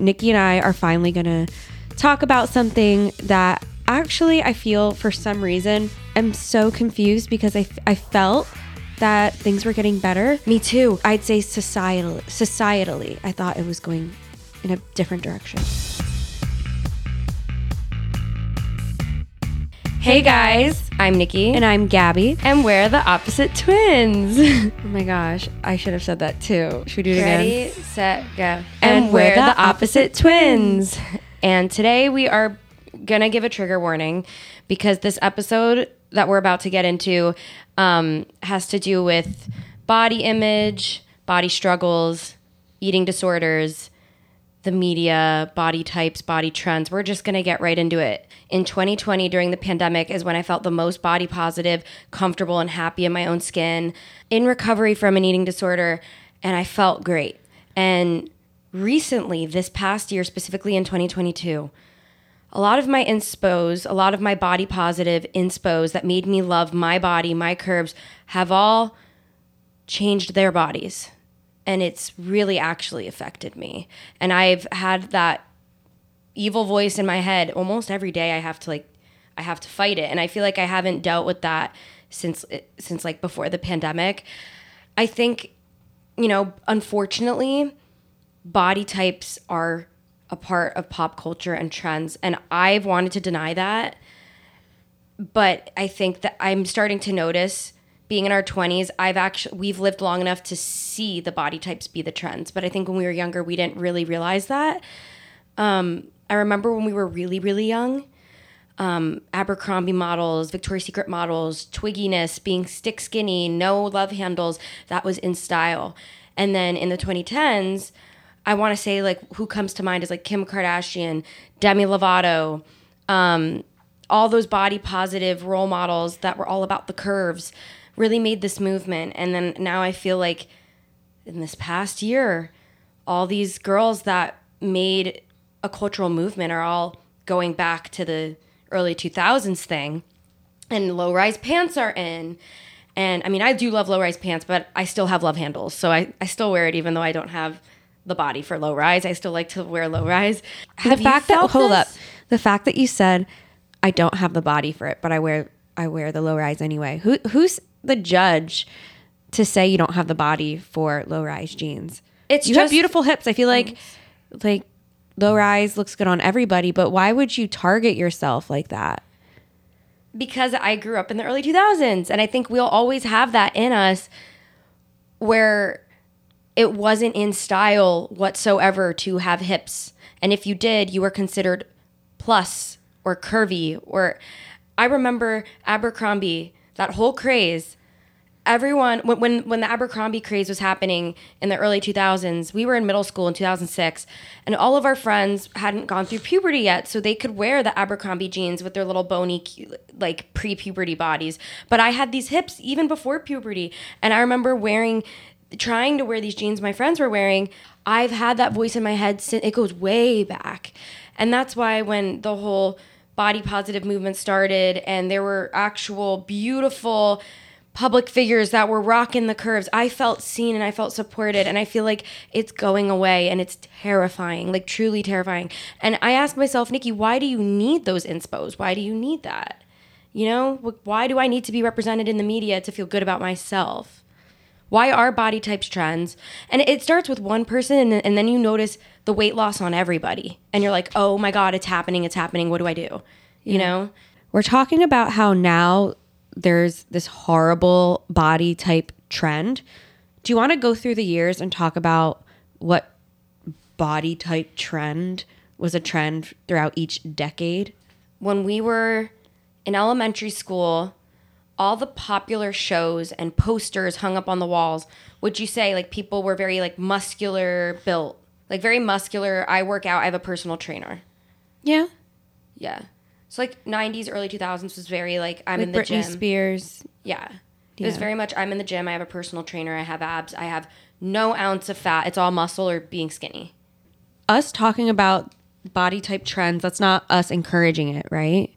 Nikki and I are finally going to talk about something that actually I feel for some reason I'm so confused because I, I felt that things were getting better. Me too. I'd say societal, societally, I thought it was going in a different direction. Hey guys, I'm Nikki. And I'm Gabby. And we're the opposite twins. oh my gosh, I should have said that too. Should we do it Ready, again? set, go. And, And we're, the, the opposite twins. And today we are gonna give a trigger warning because this episode that we're about to get into um, has to do with body image, body struggles, eating disorders, the media, body types, body trends. We're just going to get right into it. In 2020, during the pandemic, is when I felt the most body positive, comfortable, and happy in my own skin, in recovery from an eating disorder, and I felt great. And recently, this past year, specifically in 2022, a lot of my inspos, a lot of my body positive inspos that made me love my body, my curves, have all changed their bodies and it's really actually affected me. And I've had that evil voice in my head almost every day. I have to like, I have to fight it, and I feel like I haven't dealt with that since since like before the pandemic. I think, you know, unfortunately, body types are a part of pop culture and trends, and I've wanted to deny that. But I think that I'm starting to notice being in our 20s i've actually we've lived long enough to see the body types be the trends. But i think when we were younger we didn't really realize that. Um, i remember when we were really really young um, abercrombie models victoria's secret models twigginess being stick skinny no love handles that was in style. And then in the 2010s i want to say like who comes to mind is like kim kardashian demi lovato um, all those body positive role models that were all about the curves really made this movement. And then now I feel like in this past year, all these girls that made a cultural movement are all going back to the early 2000s thing. And low rise pants are in. And I mean, I do love low rise pants, but I still have love handles. So I, I still wear it even though I don't have the body for low rise. I still like to wear low rise. the fact that hold up, the fact that you said I don't have the body for it, but I wear I wear the low rise anyway. Who who's the judge to say you don't have the body for low rise jeans? It's you just, have beautiful hips. I feel like like low rise looks good on everybody, but why would you target yourself like that? Because I grew up in the early 2000s and I think we'll always have that in us where it wasn't in style whatsoever to have hips. And if you did, you were considered plus or curvy or I remember Abercrombie, that whole craze. Everyone when, when when the Abercrombie craze was happening in the early 2000s, we were in middle school in 2006, and all of our friends hadn't gone through puberty yet, so they could wear the Abercrombie jeans with their little bony like pre-puberty bodies. But I had these hips even before puberty, and I remember wearing trying to wear these jeans my friends were wearing. I've had that voice in my head since it goes way back. And that's why when the whole body positive movement started and there were actual beautiful public figures that were rocking the curves. I felt seen and i felt supported and i feel like it's going away and it's terrifying like truly terrifying. And i ask myself nikki why do you need those inspos? Why do you need that? You know why do i need to be represented in the media to feel good about myself? Why are body types trends? And it starts with one person and, and then you notice the weight loss on everybody. And you're like oh my god it's happening it's happening. What do i do? You know? We're talking about how now there's this horrible body type trend. Do you want to go through the years and talk about what body type trend was a trend throughout each decade? when we were in elementary school all the popular shows and posters hung up on the walls. Would you say like people were very like muscular built like very muscular. I work out. I have a personal trainer. Yeah. yeah. So like 90s early 2000s was very like i'm Like in the Britney gym. Spears. yeah. It was very much i'm in the gym. I have a personal trainer. I have abs. I have no ounce of fat. It's all muscle or being skinny. Us talking about body type trends, that's not us encouraging it, right?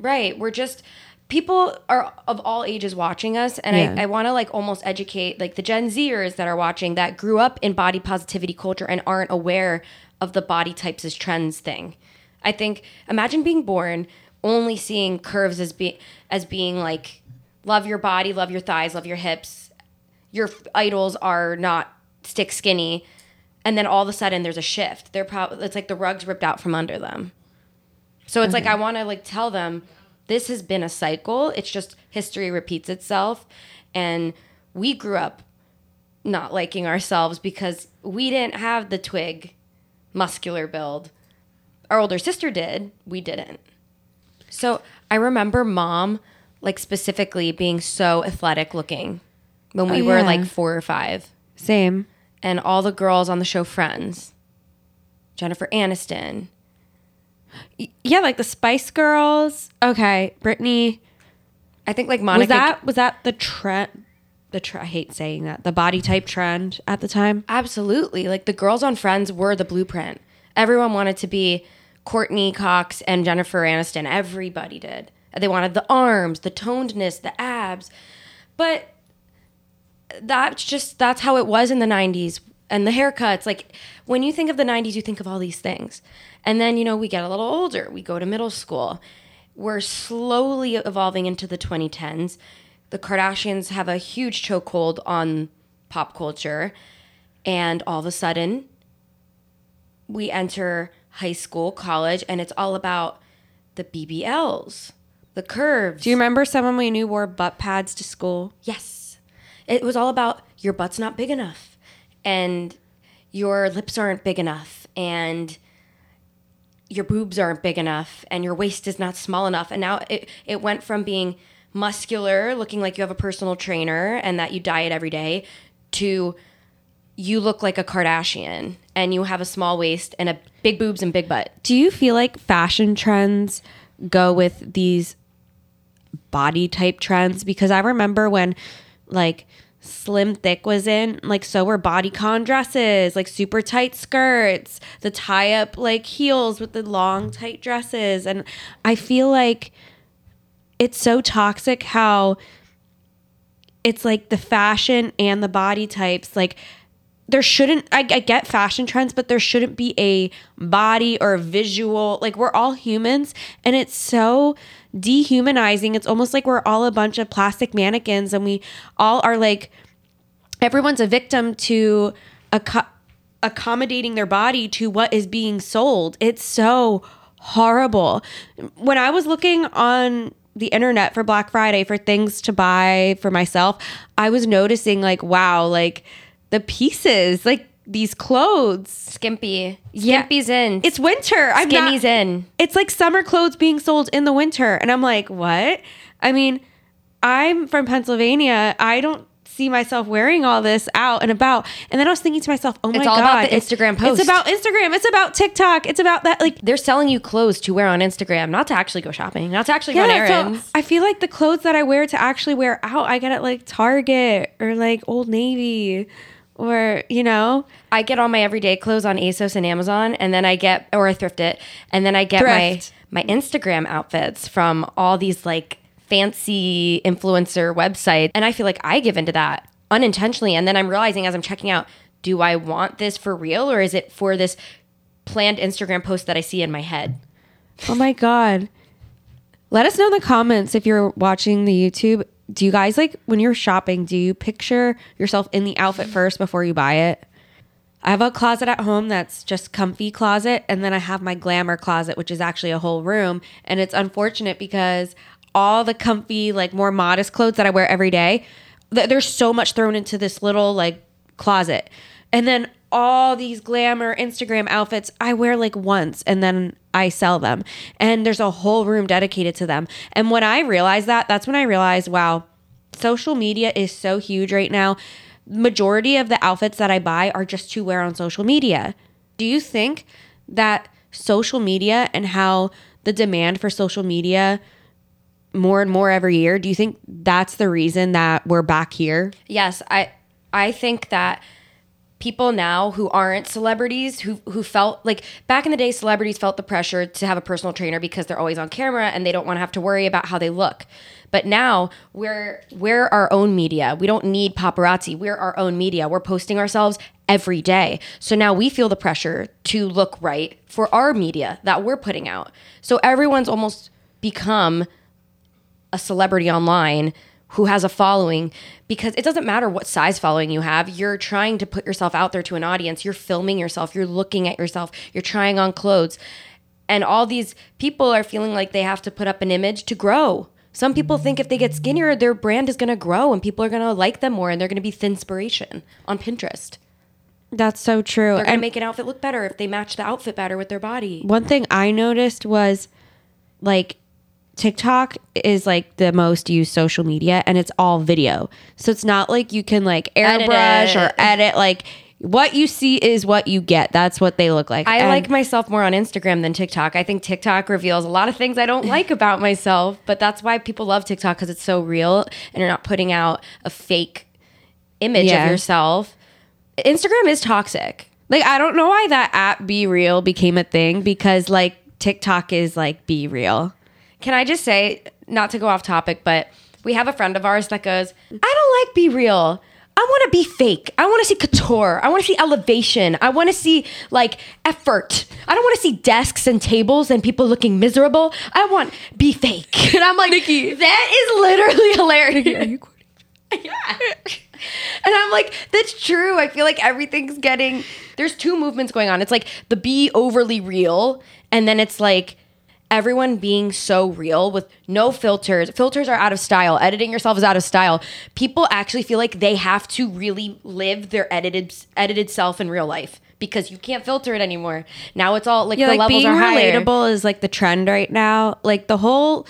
Right. We're just people are of all ages watching us and Yeah. I, I want to like almost educate like the gen zers that are watching that grew up in body positivity culture and aren't aware of the body types as trends thing. I think imagine being born only seeing curves as being as being like love your body love your thighs love your hips your f- idols are not stick skinny and then all of a sudden there's a shift. They're probably it's like the rug's ripped out from under them. So it's like I want to like tell them this has been a cycle. It's just history repeats itself and we grew up not liking ourselves because we didn't have the twig muscular build. Our older sister did, we didn't. So I remember mom like specifically being so athletic looking when we Oh, were yeah. like 4 or 5 Same. and all the girls on the show Friends. Jennifer Aniston, Yeah, like the Spice Girls. Okay, Brittany. I think like Monica was that was that the trend? The I hate saying that. The body type trend at the time. Absolutely. Like the girls on Friends were the blueprint. Everyone wanted to be Courteney Cox and Jennifer Aniston. Everybody did. They wanted the arms, the tonedness, the abs. But that's just that's how it was in the 90s and the haircuts. Like when you think of the 90s, you think of all these things. And then, you know, we get a little older. We go to middle school. We're slowly evolving into the 2010s. The Kardashians have a huge chokehold on pop culture. And all of a sudden, we enter high school, college, and it's all about the BBLs, the curves. Do you remember someone we knew wore butt pads to school? Yes. It was all about your butt's not big enough and your lips aren't big enough and your boobs aren't big enough and your waist is not small enough. And now it, it went from being muscular, looking like you have a personal trainer and that you diet every day, to you look like a Kardashian and you have a small waist and a big boobs and big butt. Do you feel like fashion trends go with these body type trends? Because I remember when like slim thick was in, like so were bodycon dresses, like super tight skirts, the tie up like heels with the long tight dresses. And I feel like it's so toxic how it's like the fashion and the body types like there shouldn't I, I get fashion trends but there shouldn't be a body or a visual like we're all humans and it's so dehumanizing. It's almost like we're all a bunch of plastic mannequins and we all are like everyone's a victim to acco- accommodating their body to what is being sold. It's so horrible. When i was looking on the internet for black friday for things to buy for myself i was noticing like wow like the pieces like these clothes Skimpy. Yeah. Skimpy's in. it's winter i'm not- in. it's like summer clothes being sold in the winter and i'm like what i mean i'm from pennsylvania i don't see myself wearing all this out and about and then i was thinking to myself oh my god. It's all god about the Instagram post. it's about instagram it's about tiktok it's about that like They're selling you clothes to wear on Instagram, not to actually go shopping, not to actually run yeah, so errands. I feel like the clothes that I wear to actually wear out, I get at like Target or like Old Navy or, you know, I get all my everyday clothes on ASOS and Amazon, and then I get or I thrift it, and then I get Thrift. my my Instagram outfits from all these like fancy influencer websites, and I feel like I give into that unintentionally, and then I'm realizing as I'm checking out, do I want this for real or is it for this planned Instagram post that I see in my head? Oh my god. Let us know in the comments if you're watching the YouTube. Do you guys like when you're shopping, do you picture yourself in the outfit first before you buy it? I have a closet at home that's just comfy closet and then I have my glamour closet which is actually a whole room and it's unfortunate because all the comfy like more modest clothes that I wear every day th- there's so much thrown into this little like closet. And then all these glamour Instagram outfits I wear like once and then I sell them. And there's a whole room dedicated to them. And when I realized that, that's when I realized, wow, social media is so huge right now. Majority of the outfits that I buy are just to wear on social media. Do you think that social media and how the demand for social media more and more every year, do you think that's the reason that we're back here? Yes, I I think that people now who aren't celebrities who who felt like back in the day celebrities felt the pressure to have a personal trainer because they're always on camera and they don't want to have to worry about how they look. But now we're we're our own media. We don't need paparazzi. We're our own media. We're posting ourselves every day. So now we feel the pressure to look right for our media that we're putting out. So everyone's almost become a celebrity online who has a following because it doesn't matter what size following you have. You're trying to put yourself out there to an audience. You're filming yourself. You're looking at yourself. You're trying on clothes. And all these people are feeling like they have to put up an image to grow. Some people think if they get skinnier, their brand is going to grow and people are going to like them more and they're going to be thin inspiration on Pinterest. That's so true. They're going to make an outfit look better if they match the outfit better with their body. one thing I noticed was like TikTok is like the most used social media and it's all video. So it's not like you can like Edit airbrush or edit like what you see is what you get. That's what they look like. I And like myself more on Instagram than TikTok. I think TikTok reveals a lot of things I don't like about myself, but that's why people love TikTok because it's so real and you're not putting out a fake image Yeah. of yourself. Instagram is toxic. like I don't know why that app BeReal became a thing because like TikTok is like Be Real. Can I just say, not to go off topic, but we have a friend of ours that goes, I don't like BeReal. I want to be fake. I want to see couture. I want to see elevation. I want to see like effort. I don't want to see desks and tables and people looking miserable. I want be fake. And I'm like, Nikki, that is literally hilarious. yeah. And I'm like, that's true. I feel like everything's getting there's two movements going on. It's like the be overly real, and then it's like everyone being so real with no filters. Filters are out of style. Editing yourself is out of style. People actually feel like they have to really live their edited edited self in real life because you can't filter it anymore. Now it's all like Yeah, the like levels being are higher. relatable is like the trend right now. Like the whole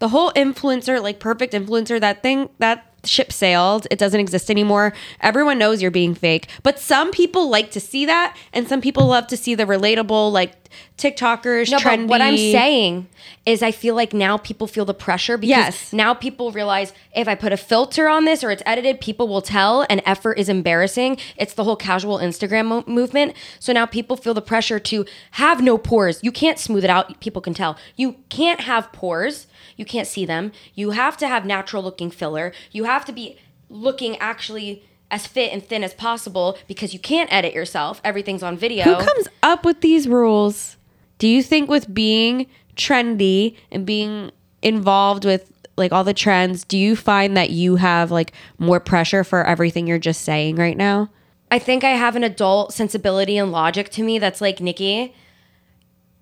the whole influencer, like perfect influencer, that thing that ship sailed. It doesn't exist anymore. Everyone knows you're being fake. But some people like to see that and some people love to see the relatable like TikTokers, No, trendy. but what I'm saying is, I feel like now people feel the pressure because Yes. now people realize if I put a filter on this or it's edited, people will tell, and effort is embarrassing. It's the whole casual Instagram mo- movement. So now people feel the pressure to have no pores. You can't smooth it out. People can tell. You can't have pores. You can't see them. You have to have natural looking filler. You have to be looking actually as fit and thin as possible because you can't edit yourself. Everything's on video. Who comes up with these rules? Do you think with being trendy and being involved with like all the trends, do you find that you have like more pressure for everything you're just saying right now? I think I have an adult sensibility and logic to me that's like, Nikki,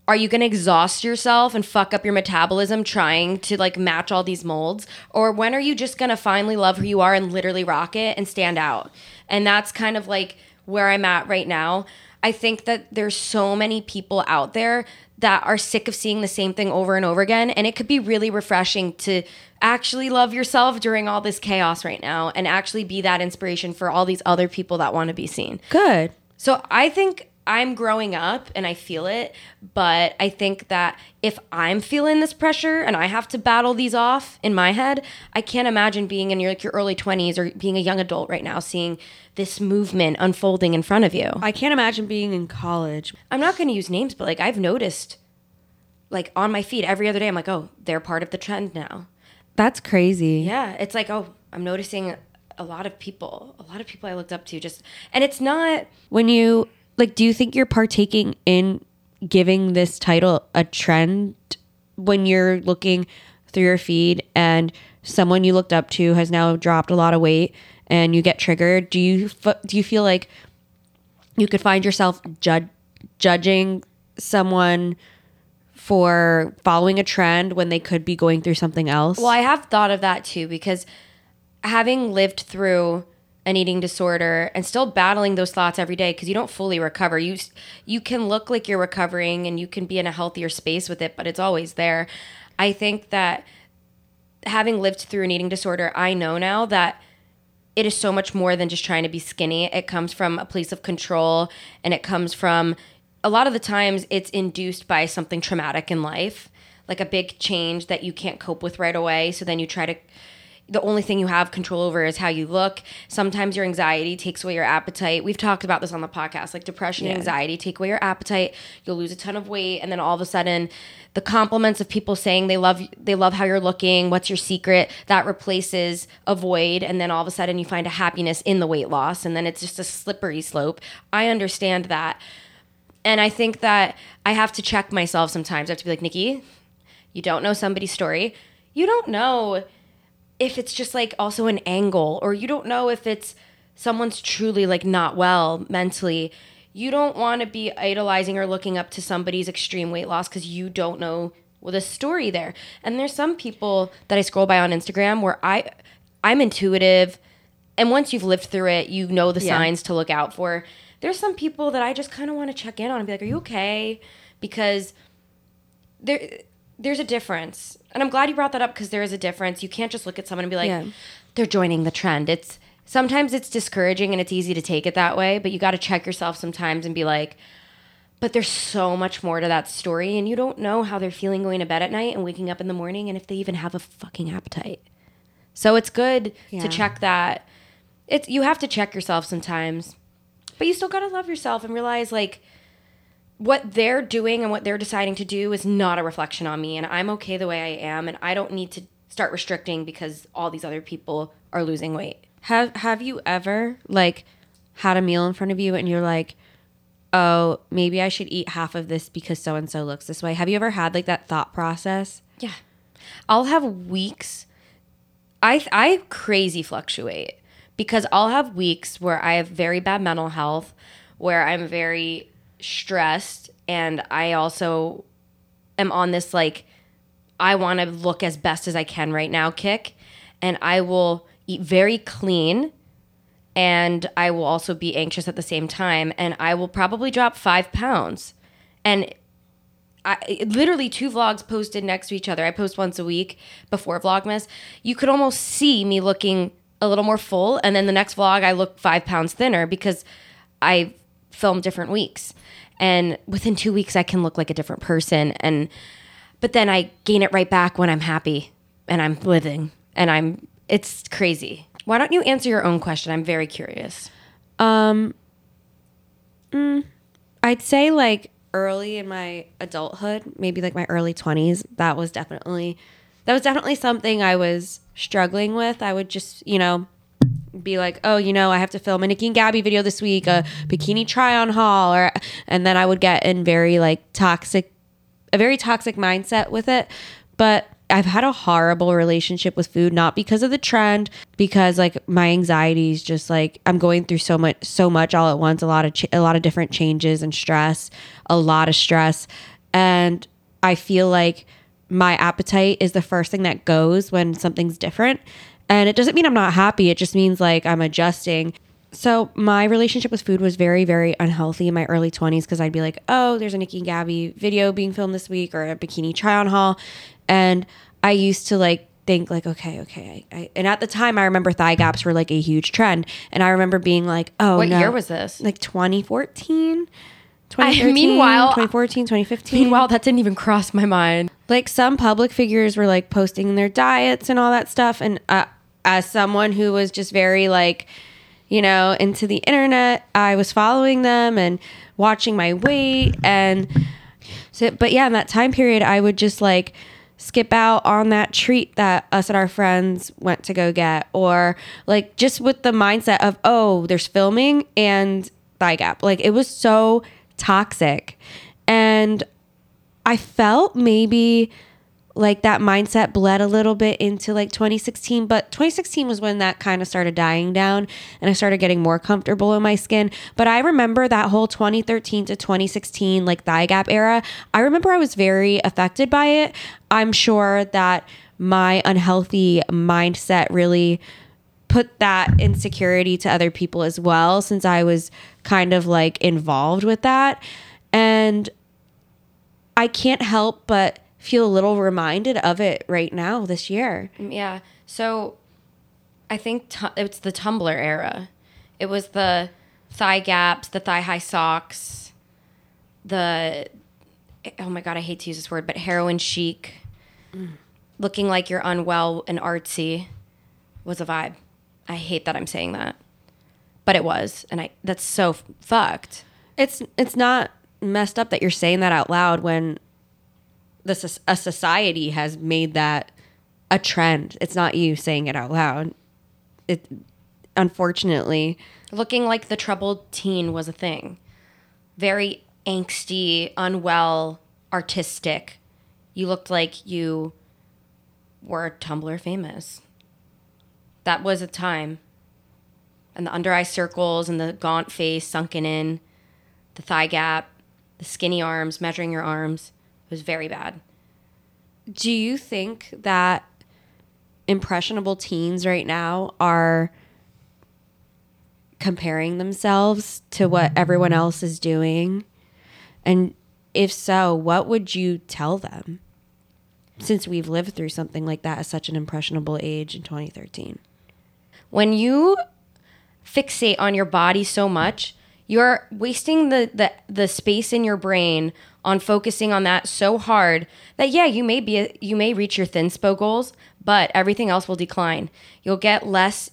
are you going to exhaust yourself and fuck up your metabolism trying to like match all these molds? Or when are you just going to finally love who you are and literally rock it and stand out? And that's kind of like where I'm at right now. I think that there's so many people out there that are sick of seeing the same thing over and over again. And it could be really refreshing to actually love yourself during all this chaos right now and actually be that inspiration for all these other people that want to be seen. Good. So I think I'm growing up and I feel it, but I think that if I'm feeling this pressure and I have to battle these off in my head, I can't imagine being in your like your early 20s or being a young adult right now seeing this movement unfolding in front of you. I can't imagine being in college. I'm not going to use names, but like I've noticed like on my feed every other day I'm like, "Oh, they're part of the trend now." That's crazy. Yeah, it's like, "Oh, I'm noticing a lot of people, a lot of people I looked up to just and it's not When you like do you think you're partaking in giving this title a trend when you're looking through your feed and someone you looked up to has now dropped a lot of weight and you get triggered? Do you do you feel like you could find yourself jud- judging someone for following a trend when they could be going through something else? Well, I have thought of that too because having lived through an eating disorder and still battling those thoughts every day because you don't fully recover. You you can look like you're recovering and you can be in a healthier space with it, but it's always there. I think that having lived through an eating disorder, I know now that it is so much more than just trying to be skinny. It comes from a place of control and it comes from a lot of the times it's induced by something traumatic in life, like a big change that you can't cope with right away. So then you try to the only thing you have control over is how you look. Sometimes your anxiety takes away your appetite. We've talked about this on the podcast. Like depression and anxiety take away your appetite. You'll lose a ton of weight and then all of a sudden the compliments of people saying they love they love how you're looking, what's your secret, that replaces a void and then all of a sudden you find a happiness in the weight loss and then it's just a slippery slope. I understand that. And I think that I have to check myself sometimes. I have to be like, Nikki, you don't know somebody's story. You don't know if it's just like also an angle or you don't know if it's someone's truly like not well mentally you don't want to be idolizing or looking up to somebody's extreme weight loss because you don't know well, the story there. And there's some people that i scroll by on instagram where i i'm intuitive and once you've lived through it you know the Yeah. signs to look out for. There's some people that i just kind of want to check in on and be like are you okay? Because there there's a difference. And i'm glad you brought that up because there is a difference. You can't just look at someone and be like Yeah. they're joining the trend. It's sometimes it's discouraging and it's easy to take it that way but you got to check yourself sometimes and be like but there's so much more to that story and you don't know how they're feeling going to bed at night and waking up in the morning and if they even have a fucking appetite. So it's good Yeah. to check that. It's you have to check yourself sometimes but you still got to love yourself and realize like what they're doing and what they're deciding to do is not a reflection on me and I'm okay the way I am and I don't need to start restricting because all these other people are losing weight. Have Have you ever like had a meal in front of you and you're like, oh, maybe I should eat half of this because so and so looks this way? Have you ever had like that thought process? Yeah. I'll have weeks I I crazy fluctuate because I'll have weeks where I have very bad mental health, where I'm very stressed and I also am on this like I want to look as best as I can right now kick and I will eat very clean and I will also be anxious at the same time and I will probably drop 5 pounds. And I literally two vlogs posted next to each other. I post once a week before Vlogmas. You could almost see me looking a little more full, and then the next vlog I look five pounds thinner because I film different weeks, and within two weeks I can look like a different person. And but then I gain it right back when I'm happy and I'm living, and I'm it's crazy. Why don't you answer your own question? I'm very curious. Um I'd say like early in my adulthood, maybe like my early 20s, that was definitely that was definitely something I was struggling with. I would just, you know, be like, "Oh, you know, I have to film a Nikki and Gabby video this week, a bikini try on haul," or and then I would get in very like toxic a very toxic mindset with it. But I've had a horrible relationship with food, not because of the trend, because like my anxiety is just like I'm going through so much, so much all at once. A lot of ch- a lot of different changes and stress, a lot of stress, and I feel like my appetite is the first thing that goes when something's different. And it doesn't mean I'm not happy. It just means like I'm adjusting. So my relationship with food was very, very unhealthy in my early 20s because I'd be like, oh, there's a Nikki and Gabby video being filmed this week or a bikini try on haul. And I used to like think like, okay, okay. I, I, and at the time I remember thigh gaps were like a huge trend. And I remember being like, oh, What no. year was this? Like 2014, 2013, meanwhile- 2014, 2015. Meanwhile, that didn't even cross my mind. like some public figures were like posting their diets and all that stuff and uh, as someone who was just very like you know into the internet i was following them and watching my weight and so but yeah in that time period i would just like skip out on that treat that us and our friends went to go get or like just with the mindset of oh there's filming and thigh gap. Like it was so toxic. And I felt maybe like that mindset bled a little bit into like 2016, but 2016 was when that kind of started dying down and I started getting more comfortable in my skin. But I remember that whole 2013 to 2016 like thigh gap era. I remember I was very affected by it. I'm sure that my unhealthy mindset really put that insecurity to other people as well since I was kind of like involved with that. And I can't help but feel a little reminded of it right now this year. Mm, yeah. So I think tu- it's the Tumblr era. It was the thigh gaps, the thigh high socks, the oh my god, I hate to use this word, but heroin chic, mm. looking like you're unwell and artsy. was a vibe. I hate that I'm saying that. But it was. And I that's so f- fucked. It's it's not messed up that you're saying that out loud when this a society has made that a trend. It's not you saying it out loud. It unfortunately Looking like the troubled teen was a thing. Very angsty, unwell, artistic. You looked like you were Tumblr famous. That was a time. And the under eye circles and the gaunt face sunken in, the thigh gap, the skinny arms, measuring your arms. Was very bad. Do you think that impressionable teens right now are comparing themselves to what everyone else is doing? And if so, what would you tell them? Since we've lived through something like that at such an impressionable age in 2013. When you fixate on your body so much, you're wasting the, the, the space in your brain on focusing on that so hard that yeah, you may be a, you may reach your thin spo goals, but everything else will decline. You'll get less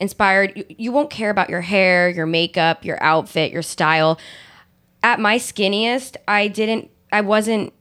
inspired. You, you won't care about your hair, your makeup, your outfit, your style. At my skinniest, I didn't I wasn't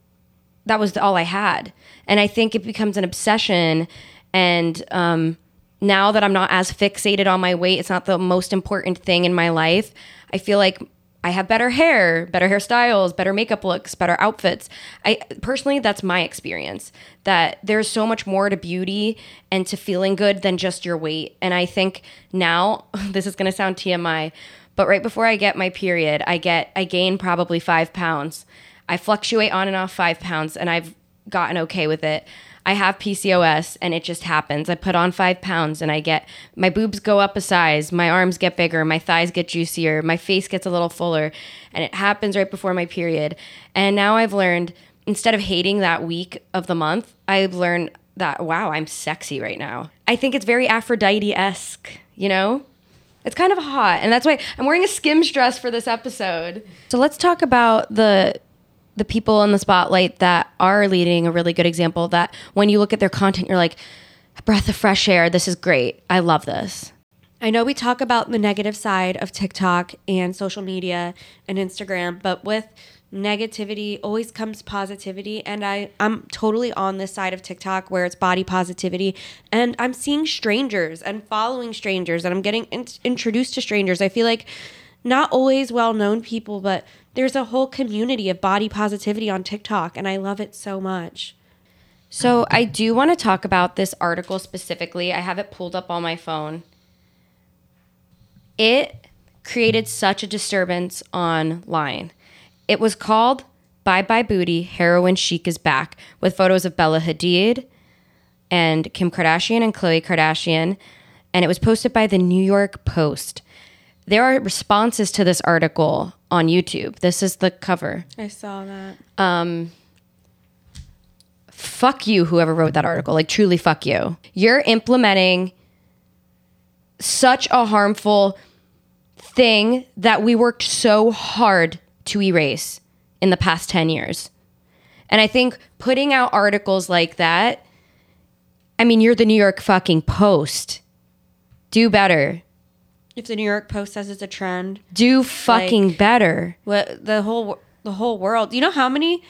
that was all I had. And I think it becomes an obsession. And um, now that I'm not as fixated on my weight, it's not the most important thing in my life. I feel like I have better hair, better hairstyles, better makeup looks, better outfits. I personally, that's my experience. That there's so much more to beauty and to feeling good than just your weight. And I think now, this is gonna sound TMI, but right before I get my period, I get I gain probably five pounds. I fluctuate on and off five pounds, and I've gotten okay with it. I have PCOS and it just happens. I put on five pounds and I get my boobs go up a size, my arms get bigger, my thighs get juicier, my face gets a little fuller, and it happens right before my period. And now I've learned instead of hating that week of the month, I've learned that wow, I'm sexy right now. I think it's very Aphrodite esque, you know? It's kind of hot, and that's why I'm wearing a Skims dress for this episode. So let's talk about the the people in the spotlight that are leading a really good example that when you look at their content you're like breath of fresh air this is great. I love this. I know we talk about the negative side of TikTok and social media and Instagram, but with negativity always comes positivity. And I I'm totally on this side of TikTok where it's body positivity. And I'm seeing strangers and following strangers and I'm getting in- introduced to strangers. I feel like not always well-known people, but there's a whole community of body positivity on TikTok and I love it so much. so i do want to talk about this article specifically. I have it pulled up on my phone. It created such a disturbance online. It was called bye bye booty heroin chic is back with photos of bella hadid and kim kardashian and khloe kardashian. And it was posted by the new york post there are responses to this article on youtube. This is the cover. I saw that. Um, fuck you whoever wrote that article. Like truly fuck you. You're implementing such a harmful thing that we worked so hard to erase in the past 10 years. And i think putting out articles like that i mean you're the new york fucking post. Do better If the New York Post says it's a trend, do fucking Like- better what the whole the whole world. You know how many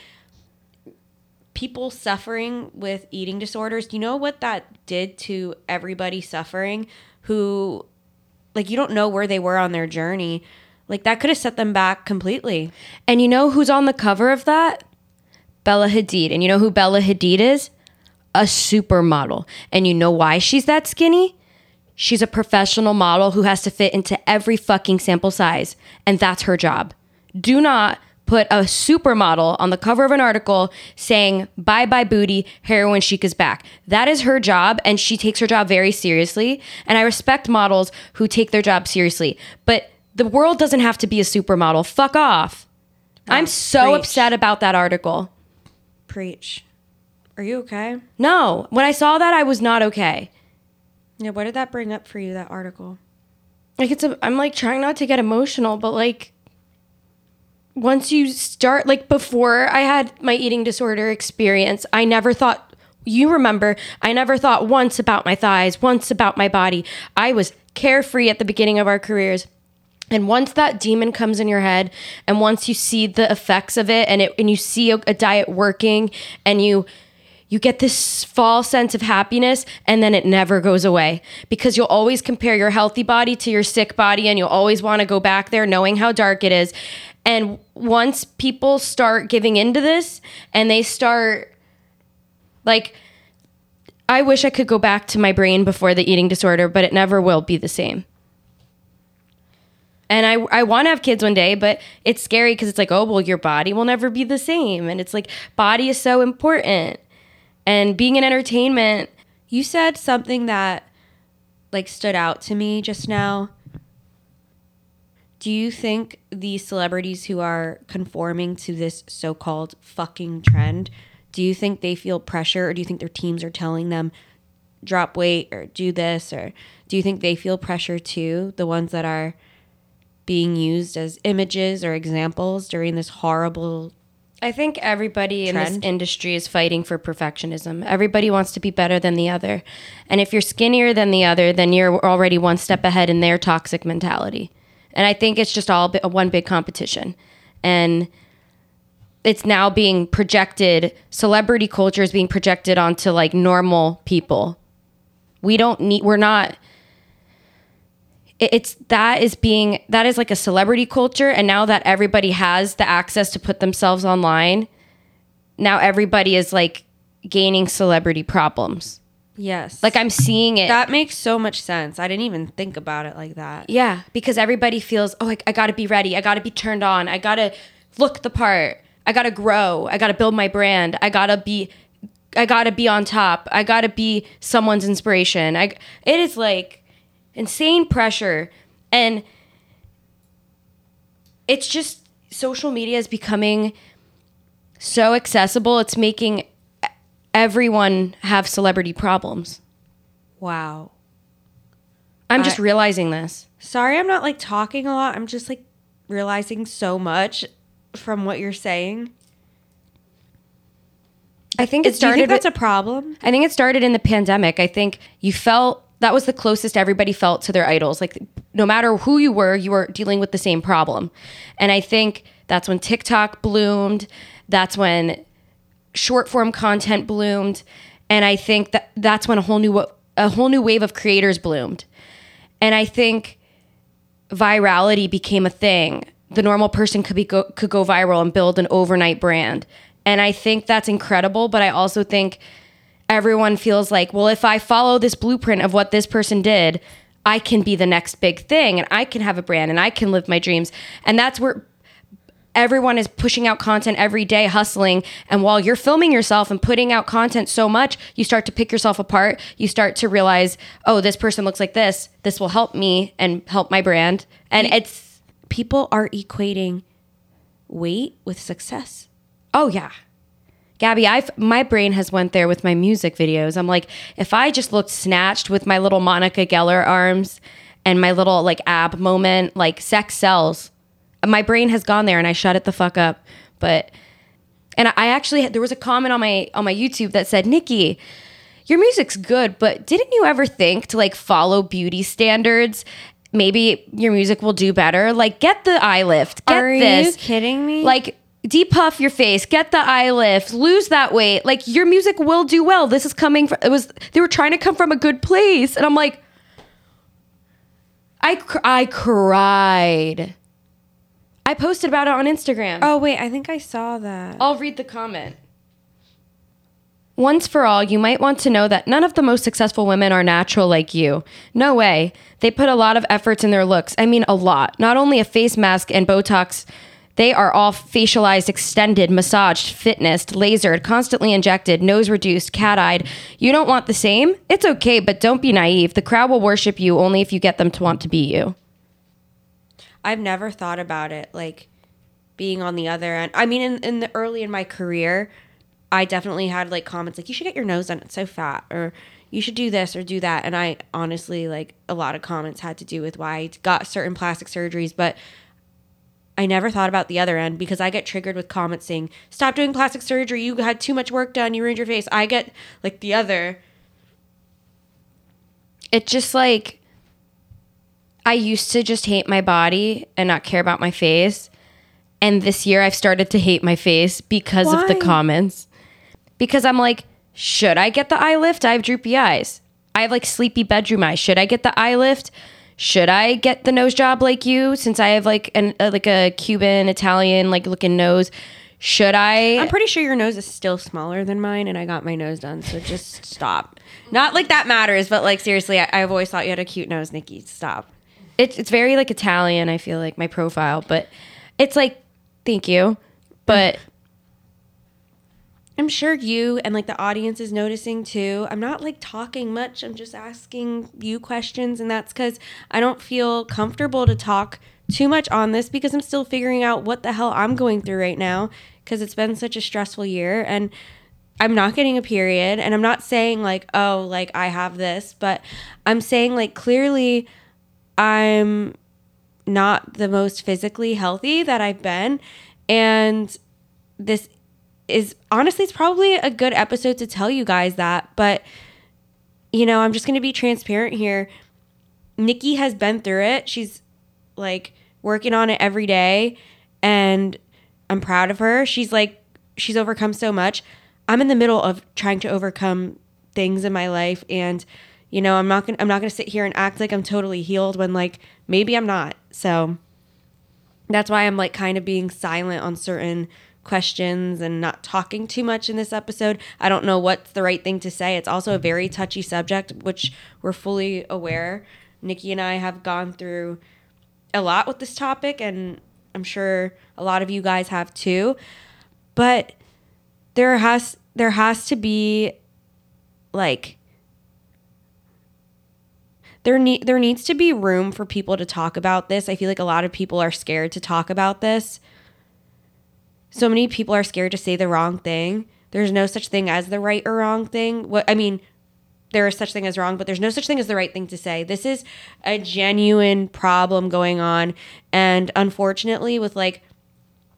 people suffering with eating disorders? Do you know what that did to everybody suffering who like you don't know where they were on their journey. Like that could have set them back completely. And you know who's on the cover of that? Bella Hadid. And you know who Bella Hadid is? A supermodel. And you know why she's that skinny? She's a professional model who has to fit into every fucking sample size. And that's her job. Do not put a supermodel on the cover of an article saying, bye bye booty, heroin chic is back. That is her job, and she takes her job very seriously. And I respect models who take their job seriously. But the world doesn't have to be a supermodel. Fuck off. Oh, I'm so preach. upset about that article. Preach. Are you okay? No, when I saw that, I was not okay. Yeah, what did that bring up for you, that article? Like it's a, I'm like trying not to get emotional, but like once you start, like before I had my eating disorder experience, I never thought you remember, I never thought once about my thighs, once about my body. I was carefree at the beginning of our careers. And once that demon comes in your head, and once you see the effects of it, and it, and you see a, a diet working, and you you get this false sense of happiness and then it never goes away. Because you'll always compare your healthy body to your sick body and you'll always want to go back there knowing how dark it is. And once people start giving into this and they start like i wish i could go back to my brain before the eating disorder but it never will be the same. And I, I want to have kids one day, but it's scary because it's like, oh, well, your body will never be the same. And it's like, body is so important and being in entertainment. You said something that like stood out to me just now. Do you think these celebrities who are conforming to this so-called fucking trend, do you think they feel pressure or do you think their teams are telling them drop weight or do this or do you think they feel pressure too, the ones that are being used as images or examples during this horrible I think everybody in this industry is fighting for perfectionism. Everybody wants to be better than the other. And if you're skinnier than the other, then you're already one step ahead in their toxic mentality. And I think it's just all one big competition. And it's now being projected, celebrity culture is being projected onto like normal people. We don't need, we're not, it's that is being that is like a celebrity culture. And now that everybody has the access to put themselves online now everybody is like gaining celebrity problems. Yes. like i'm seeing it. That makes so much sense. I didn't even think about it like that. yeah because everybody feels oh I, I gotta be ready. I gotta be turned on. I gotta look the part. I gotta grow. I gotta build my brand. I gotta be i gotta be on top. I gotta be someone's inspiration. I it is like insane pressure and it's just social media is becoming so accessible it's making everyone have celebrity problems Wow. i'm just realizing this Sorry, I'm not like talking a lot. I'm just like realizing so much from what you're saying. i think it Do you started think that's with- a problem? I think it started in the pandemic. I think you felt that was the closest everybody felt to their idols. Like no matter who you were, you were dealing with the same problem. And I think that's when TikTok bloomed. That's when short form content bloomed. And I think that that's when a whole new a whole new wave of creators bloomed. And I think virality became a thing. The normal person could be go, could go viral and build an overnight brand. And I think that's incredible, but I also think everyone feels like, well, if I follow this blueprint of what this person did, I can be the next big thing and I can have a brand and I can live my dreams. And that's where everyone is pushing out content every day, hustling. And while you're filming yourself and putting out content so much, you start to pick yourself apart. You start to realize, oh, this person looks like this. This will help me and help my brand. And it's, People are equating weight with success. oh yeah. Gabby, I my brain has went there with my music videos. I'm like, if I just looked snatched with my little Monica Geller arms and my little like ab moment, like sex sells. My brain has gone there and I shut it the fuck up. But and I actually there was a comment on my on my YouTube that said, "Nikki, your music's good, but didn't you ever think to like follow beauty standards? Maybe your music will do better. Like get the eye lift. Get Are this. you kidding me? Like depuff your face, get the eye lift, lose that weight. Like your music will do well. This is coming from it was they were trying to come from a good place. And I'm like I cr- I cried. I posted about it on Instagram. oh wait, I think I saw that. I'll read the comment. Once for all, you might want to know that none of the most successful women are natural like you. No way. They put a lot of efforts in their looks. I mean, a lot. Not only a face mask and Botox, they are all facialized, extended, massaged, fitnessed, lasered, constantly injected, nose reduced, cat eyed. You don't want the same? It's okay, but don't be naive. The crowd will worship you only if you get them to want to be you. I've never thought about it like being on the other end. I mean, in, in the early in my career, I definitely had like comments like, you should get your nose done. It's so fat. Or you should do this or do that. And I honestly, like, a lot of comments had to do with why I got certain plastic surgeries. But I never thought about the other end because I get triggered with comments saying, "Stop doing plastic surgery. You had too much work done. You ruined your face." I get like the other. It's just like I used to just hate my body and not care about my face. And this year I've started to hate my face because of the comments. Because I'm like, should I get the eye lift? I have droopy eyes. I have like sleepy bedroom eyes. Should I get the eye lift? Should I get the nose job like you since I have like an uh, like a Cuban Italian like looking nose? Should I? I'm pretty sure your nose is still smaller than mine, and I got my nose done. So just stop. Not like that matters, but like seriously, I, I've always thought you had a cute nose, Nikki. Stop. it's it's very like Italian. I feel like my profile, but it's like thank you, but I'm sure you and like the audience is noticing too. I'm not like talking much. I'm just asking you questions, and that's because I don't feel comfortable to talk too much on this because I'm still figuring out what the hell I'm going through right now because it's been such a stressful year and I'm not getting a period and I'm not saying like oh like I have this, but I'm saying like clearly I'm not the most physically healthy that I've been and this is honestly it's probably a good episode to tell you guys that but you know i'm just going to be transparent here. Niki has been through it. She's like working on it every day and i'm proud of her. She's like she's overcome so much. I'm in the middle of trying to overcome things in my life and you know i'm not to i'm not going to sit here and act like i'm totally healed when like maybe i'm not. So that's why I'm like kind of being silent on certain questions and not talking too much in this episode. I don't know what's the right thing to say. It's also a very touchy subject, which we're fully aware. Niki and I have gone through a lot with this topic, and I'm sure a lot of you guys have too. But there has there has to be like there need there needs to be room for people to talk about this. I feel like a lot of people are scared to talk about this. So many people are scared to say the wrong thing. There's no such thing as the right or wrong thing. What I mean, there is such thing as wrong, but there's no such thing as the right thing to say. This is a genuine problem going on, and unfortunately, with like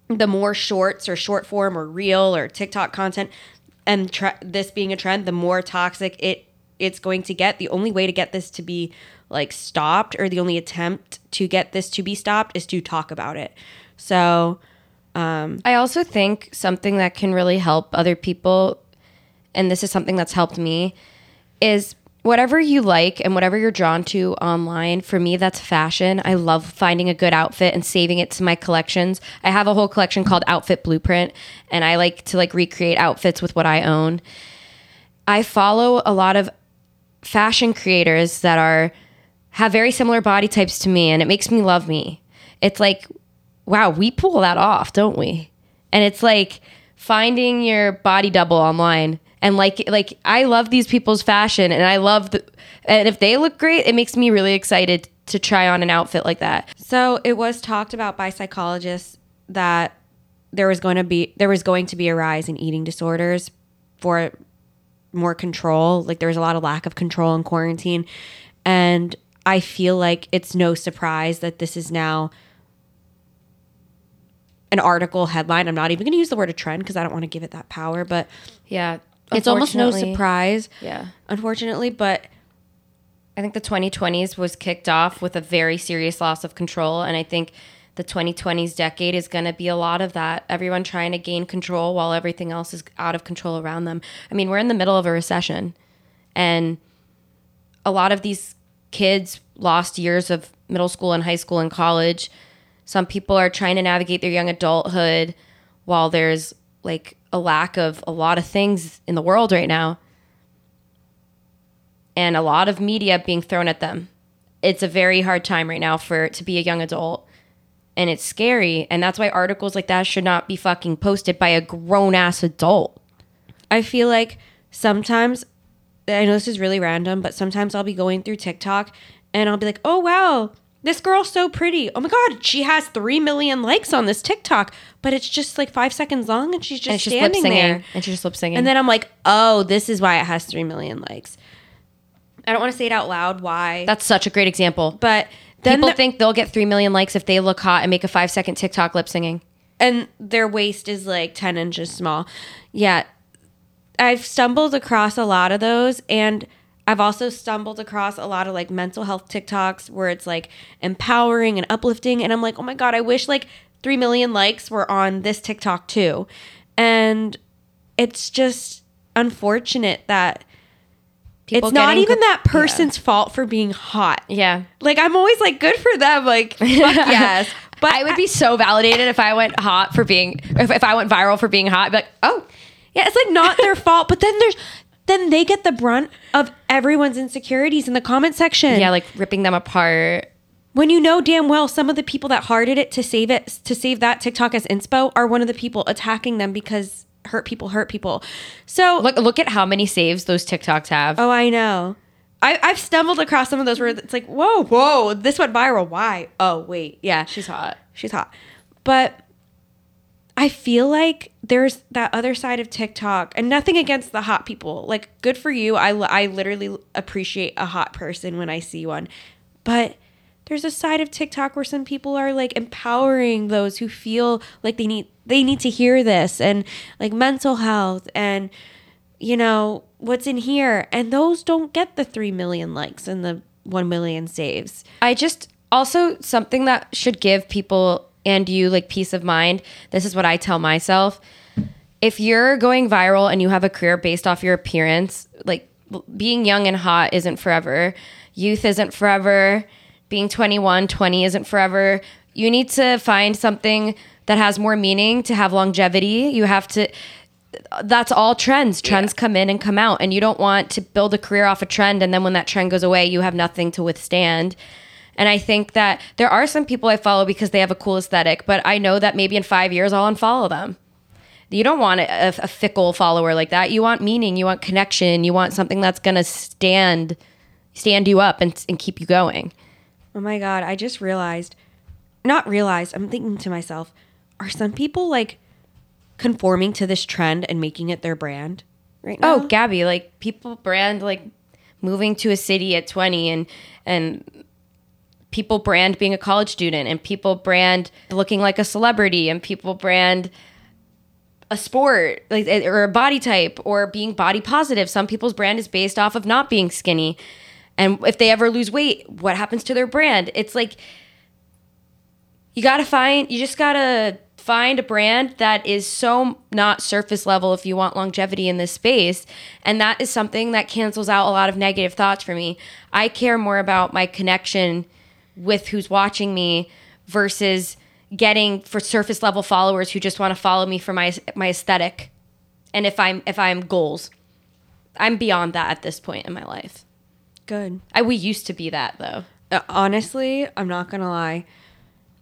the more shorts or short form or reel or TikTok content, and tre- this being a trend, the more toxic it it's going to get. The only way to get this to be like stopped, or the only attempt to get this to be stopped, is to talk about it. So Um, I also think something that can really help other people, and this is something that's helped me, is whatever you like and whatever you're drawn to online. For me, that's fashion. I love finding a good outfit and saving it to my collections. I have a whole collection called Outfit Blueprint, and I like to like recreate outfits with what I own. I follow a lot of fashion creators that are have very similar body types to me and it makes me love me. It's like wow, we pull that off, don't we? And it's like finding your body double online and like like I love these people's fashion and I love the and if they look great, it makes me really excited to try on an outfit like that. So it was talked about by psychologists that there was going to be there was going to be a rise in eating disorders for more control. Like there was a lot of lack of control in quarantine, and I feel like it's no surprise that this is now an article headline. I'm not even going to use the word a trend because I don't want to give it that power, but Yeah. it's almost no surprise, Yeah. unfortunately. But I think the 2020s was kicked off with a very serious loss of control. And I think the 2020s decade is going to be a lot of that. Everyone trying to gain control while everything else is out of control around them. I mean, we're in the middle of a recession. And a lot of these kids lost years of middle school and high school and college. Some people are trying to navigate their young adulthood while there's like a lack of a lot of things in the world right now and a lot of media being thrown at them. It's a very hard time right now for to be a young adult. And it's scary. And that's why articles like that should not be fucking posted by a grown ass adult. I feel like sometimes I know this is really random, but sometimes I'll be going through TikTok and I'll be like, "Oh wow, this girl's so pretty. Oh my god, she has 3 million likes on this TikTok." But it's just like 5 seconds long and she's just And she's lip standing singing. there. And she's just lip singing. And then I'm like, "Oh, this is why it has 3 million likes." I don't want to say it out loud why that's such a great example. but Then People the- think they'll get 3 million likes if they look hot and make a 5 second TikTok lip singing. and their waist is like 10 inches small. Yeah. I've stumbled across a lot of those and I've also stumbled across a lot of like mental health TikToks where it's like empowering and uplifting and I'm like, "Oh my god, I wish like 3 million likes were on this TikTok too." And it's just unfortunate that People it's not even gr- that person's fault for being hot. Yeah. Like I'm always like good for them like fuck yes. But I would be so validated if I went hot for being, if, if I went viral for being hot. I'd be like, oh, Yeah, it's like not their fault, but then there's then they get the brunt of everyone's insecurities in the comment section. yeah, like ripping them apart. when you know damn well some of the people that hearted it to save it to save that TikTok as inspo are one of the people attacking them because hurt people hurt people. So Look, look at how many saves those TikToks have. oh, I know. I, I've stumbled across some of those where it's like, whoa, whoa, this went viral. Why? Oh, wait, yeah, She's hot. she's hot. But I feel like there's that other side of TikTok, and nothing against the hot people. Like, good for you. I, I literally appreciate a hot person when I see one. But there's a side of TikTok where some people are like empowering those who feel like they need they need to hear this and like mental health and you know what's in here and those don't get the 3 million likes and the 1 million saves. I just also something that should give people and you like peace of mind. This is what I tell myself. If you're going viral and you have a career based off your appearance, like being young and hot isn't forever. Youth isn't forever. Being 21, 20 isn't forever. You need to find something that has more meaning to have longevity. You have to that's all trends. Trends come in and come out, and you don't want to build a career off a trend. And then when that trend goes away, you have nothing to withstand. And I think that there are some people I follow because they have a cool aesthetic, but I know that maybe in five years I'll unfollow them. You don't want a, a fickle follower like that. You want meaning. You want connection. You want something that's gonna stand stand you up and, and keep you going. Oh my god, I just realized not realized, I'm thinking to myself, are some people like conforming to this trend and making it their brand right oh, now? Oh, Gabi, like people brand like moving to a city at 20 and and people brand being a college student and people brand looking like a celebrity and people brand a sport like eh, or a body type or being body positive. Some people's brand is based off of not being skinny. And if they ever lose weight, what happens to their brand? It's like you got to find you just got to find a brand that is so not surface level if you want longevity in this space and that is something that cancels out a lot of negative thoughts for me i care more about my connection with who's watching me versus getting for surface level followers who just want to follow me for my my aesthetic and if i'm if i'm goals i'm beyond that at this point in my life Good. I, we used to be that though Uh, honestly, I'm not gonna lie.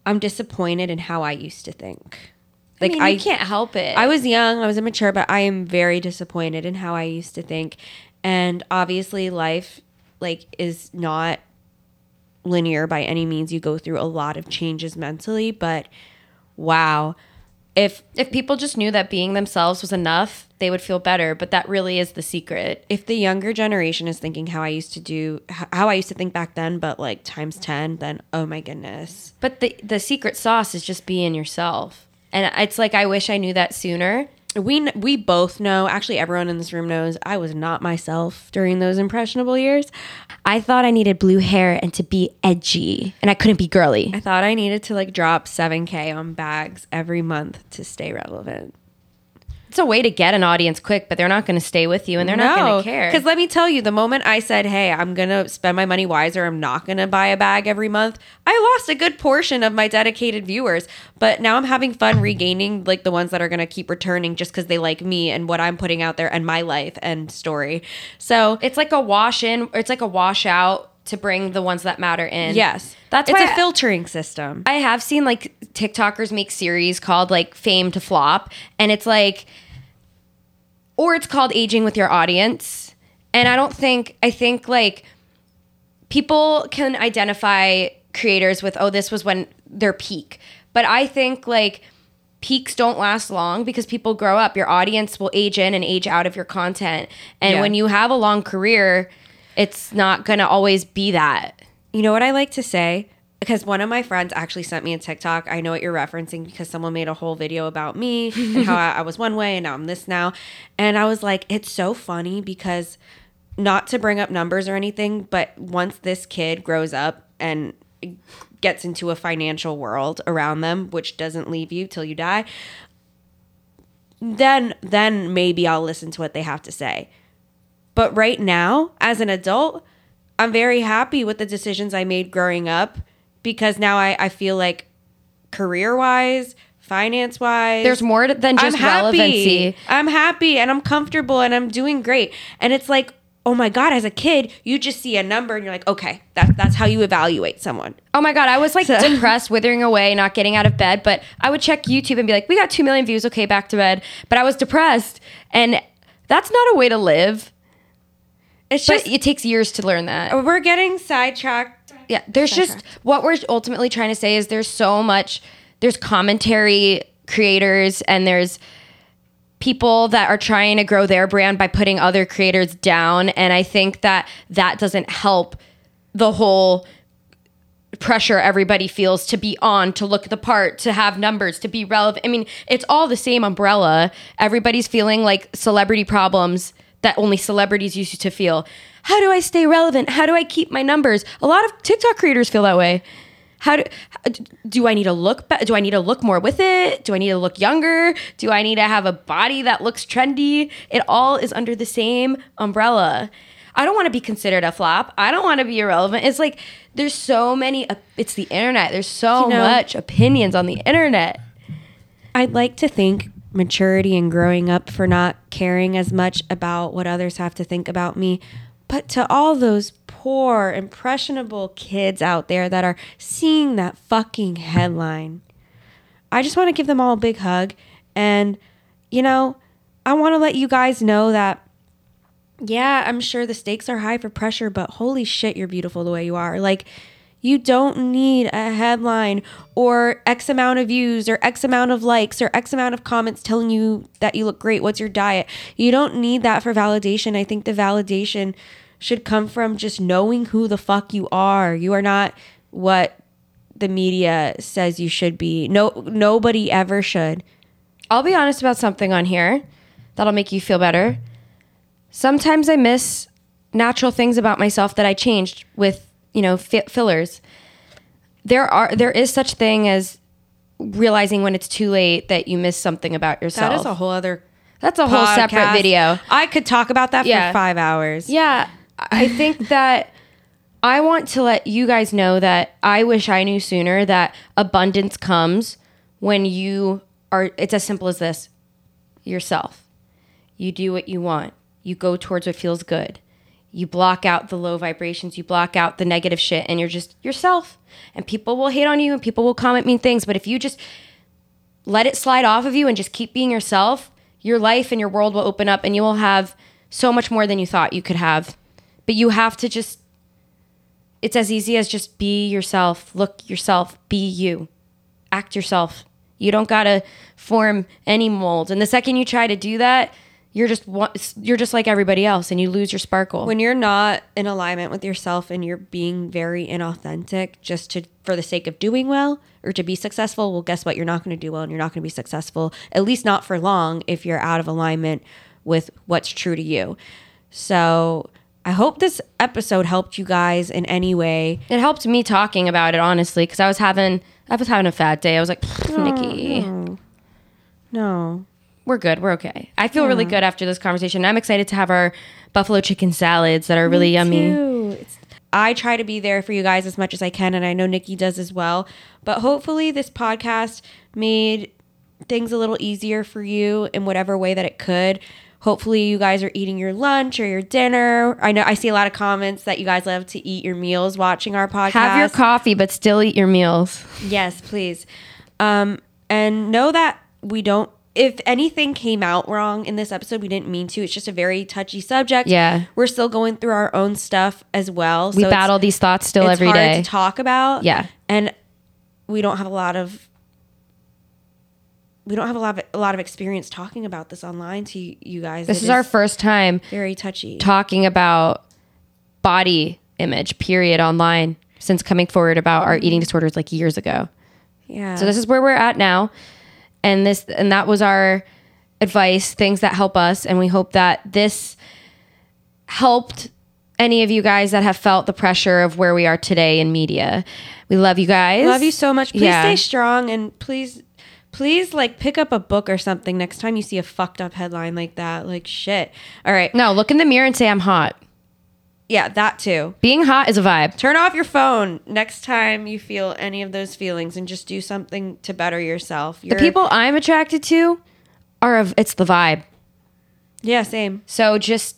I'm disappointed in how I used to think. like I, you can't help it I was young, I was immature, but I am very disappointed in how I used to think. And obviously life like is not linear by any means. You go through a lot of changes mentally, but wow. If if people just knew that being themselves was enough, they would feel better. But that really is the secret. if the younger generation is thinking how I used to do how I used to think back then, but like times 10, then oh my goodness. But the the secret sauce is just being yourself. And it's like I wish I knew that sooner. We we both know, actually everyone in this room knows I was not myself during those impressionable years. I thought I needed blue hair and to be edgy, and I couldn't be girly. I thought I needed to like drop 7k on bags every month to stay relevant. It's a way to get an audience quick, but they're not going to stay with you, and they're not going to care. Because let me tell you, the moment I said, "Hey, I'm gonna spend my money wiser. I'm not gonna buy a bag every month," I lost a good portion of my dedicated viewers. But now I'm having fun regaining like the ones that are gonna keep returning just because they like me and what I'm putting out there and my life and story. So it's like a wash in, it's like a wash out to bring the ones that matter in. yes, That's it's a filtering system. I have seen like TikTokers make series called like Fame to Flop, and it's like, or it's called Aging with Your Audience. And I don't think, I think like people can identify creators with, oh, this was when their peak. But I think like peaks don't last long because people grow up. Your audience will age in and age out of your content. And Yeah. when you have a long career, it's not going to always be that. You know what I like to say? Because one of my friends actually sent me a TikTok. I know what you're referencing because someone made a whole video about me and how I, I was one way and now I'm this now. And I was like, it's so funny because not to bring up numbers or anything, but once this kid grows up and gets into a financial world around them, which doesn't leave you till you die, then then maybe I'll listen to what they have to say. But right now, as an adult, I'm very happy with the decisions I made growing up because now I, I feel like career wise, finance wise, There's more than just I'm happy. relevancy. I'm happy and I'm comfortable and I'm doing great. And it's like, oh my God, as a kid, you just see a number and you're like, okay, that, that's how you evaluate someone. Oh my god, I was like depressed, withering away, not getting out of bed. But I would check YouTube and be like, "We got two million views. Okay, back to bed." But I was depressed, and that's not a way to live. It's But just, it takes years to learn that. we're getting sidetracked. Yeah, there's just what we're ultimately trying to say is there's so much. There's commentary creators and there's people that are trying to grow their brand by putting other creators down, and I think that that doesn't help the whole pressure everybody feels to be on, to look the part, to have numbers, to be relevant. I mean, it's all the same umbrella. Everybody's feeling like celebrity problems that only celebrities used to feel. How do I stay relevant? How do I keep my numbers? A lot of TikTok creators feel that way. How do do I need to look be- do I need to look more with it? Do I need to look younger? Do I need to have a body that looks trendy? It all is under the same umbrella. I don't want to be considered a flop. I don't want to be irrelevant. It's like there's so many. It's the internet. There's so You know- much opinions on the internet. I'd like to think maturity and growing up for not caring as much about what others have to think about me. But to all those poor, impressionable kids out there that are seeing that fucking headline, I just want to give them all a big hug. And, you know, I want to let you guys know that, yeah, I'm sure the stakes are high for pressure, but holy shit, you're beautiful the way you are. Like, you don't need a headline or X amount of views or X amount of likes or X amount of comments telling you that you look great. What's your diet? You don't need that for validation. I think the validation should come from just knowing who the fuck you are. You are not what the media says you should be. No nobody ever should. I'll be honest about something on here that'll make you feel better. Sometimes I miss natural things about myself that I changed with, you know, fi- fillers. There are there is such thing as realizing when it's too late that you miss something about yourself. That is a whole other That's a whole separate video. I could talk about that Yeah. for 5 hours. Yeah, I think that I want to let you guys know that I wish I knew sooner that abundance comes when you are, it's as simple as this yourself. You do what you want, you go towards what feels good. You block out the low vibrations, you block out the negative shit, and you're just yourself. And people will hate on you and people will comment mean things. But if you just let it slide off of you and just keep being yourself, your life and your world will open up and you will have so much more than you thought you could have. But you have to just, it's as easy as just be yourself, look yourself, be you, act yourself. You don't got to form any mold. And the second you try to do that, you're just you're just like everybody else and you lose your sparkle. when you're not in alignment with yourself and you're being very inauthentic just to for the sake of doing well or to be successful well guess what? You're not going to do well and you're not going to be successful at least not for long if you're out of alignment with what's true to you. So i hope this episode helped you guys in any way. It helped me talking about it honestly because I was having I was having a fat day. I was like, Niki, no we're good. We're okay. I feel really good after this conversation. I'm excited to have our buffalo chicken salads that are really yummy. too. I try to be there for you guys as much as I can, and I know Niki does as well. But hopefully, this podcast made things a little easier for you in whatever way that it could. Hopefully, you guys are eating your lunch or your dinner. I know I see a lot of comments that you guys love to eat your meals watching our podcast. Have your coffee, but still eat your meals. Yes, please. Um, and know that we don't. If anything came out wrong in this episode, we didn't mean to. It's just a very touchy subject. Yeah. we're still going through our own stuff as well. We so battle these thoughts still every day. it's every hard day. to talk about. Yeah. and we don't have a lot of we don't have a lot of a lot of experience talking about this online to you, you guys. This is our first time very touchy. talking about body image, period, online. since coming forward about our eating disorders like years ago. Yeah. So this is where we're at now. And this and that was our advice, things that help us and we hope that this helped any of you guys that have felt the pressure of where we are today in media. We love you guys. love you so much. Please Yeah. stay strong and please please like pick up a book or something next time you see a fucked up headline like that. Like shit. All right. No, look in the mirror and say I'm hot. Yeah, that too. Being hot is a vibe. Turn off your phone next time you feel any of those feelings and just do something to better yourself. The people I'm attracted to are of it's the vibe. Yeah, same. So just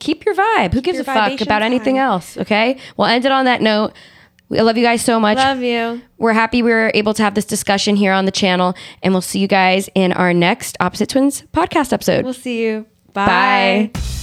keep your vibe. Who gives a fuck about anything high. else? Okay. We'll end it on that note. I love you guys so much. Love you. We're happy we were able to have this discussion here on the channel, and we'll see you guys in our next Opposite Twins podcast episode. We'll see you. Bye. Bye.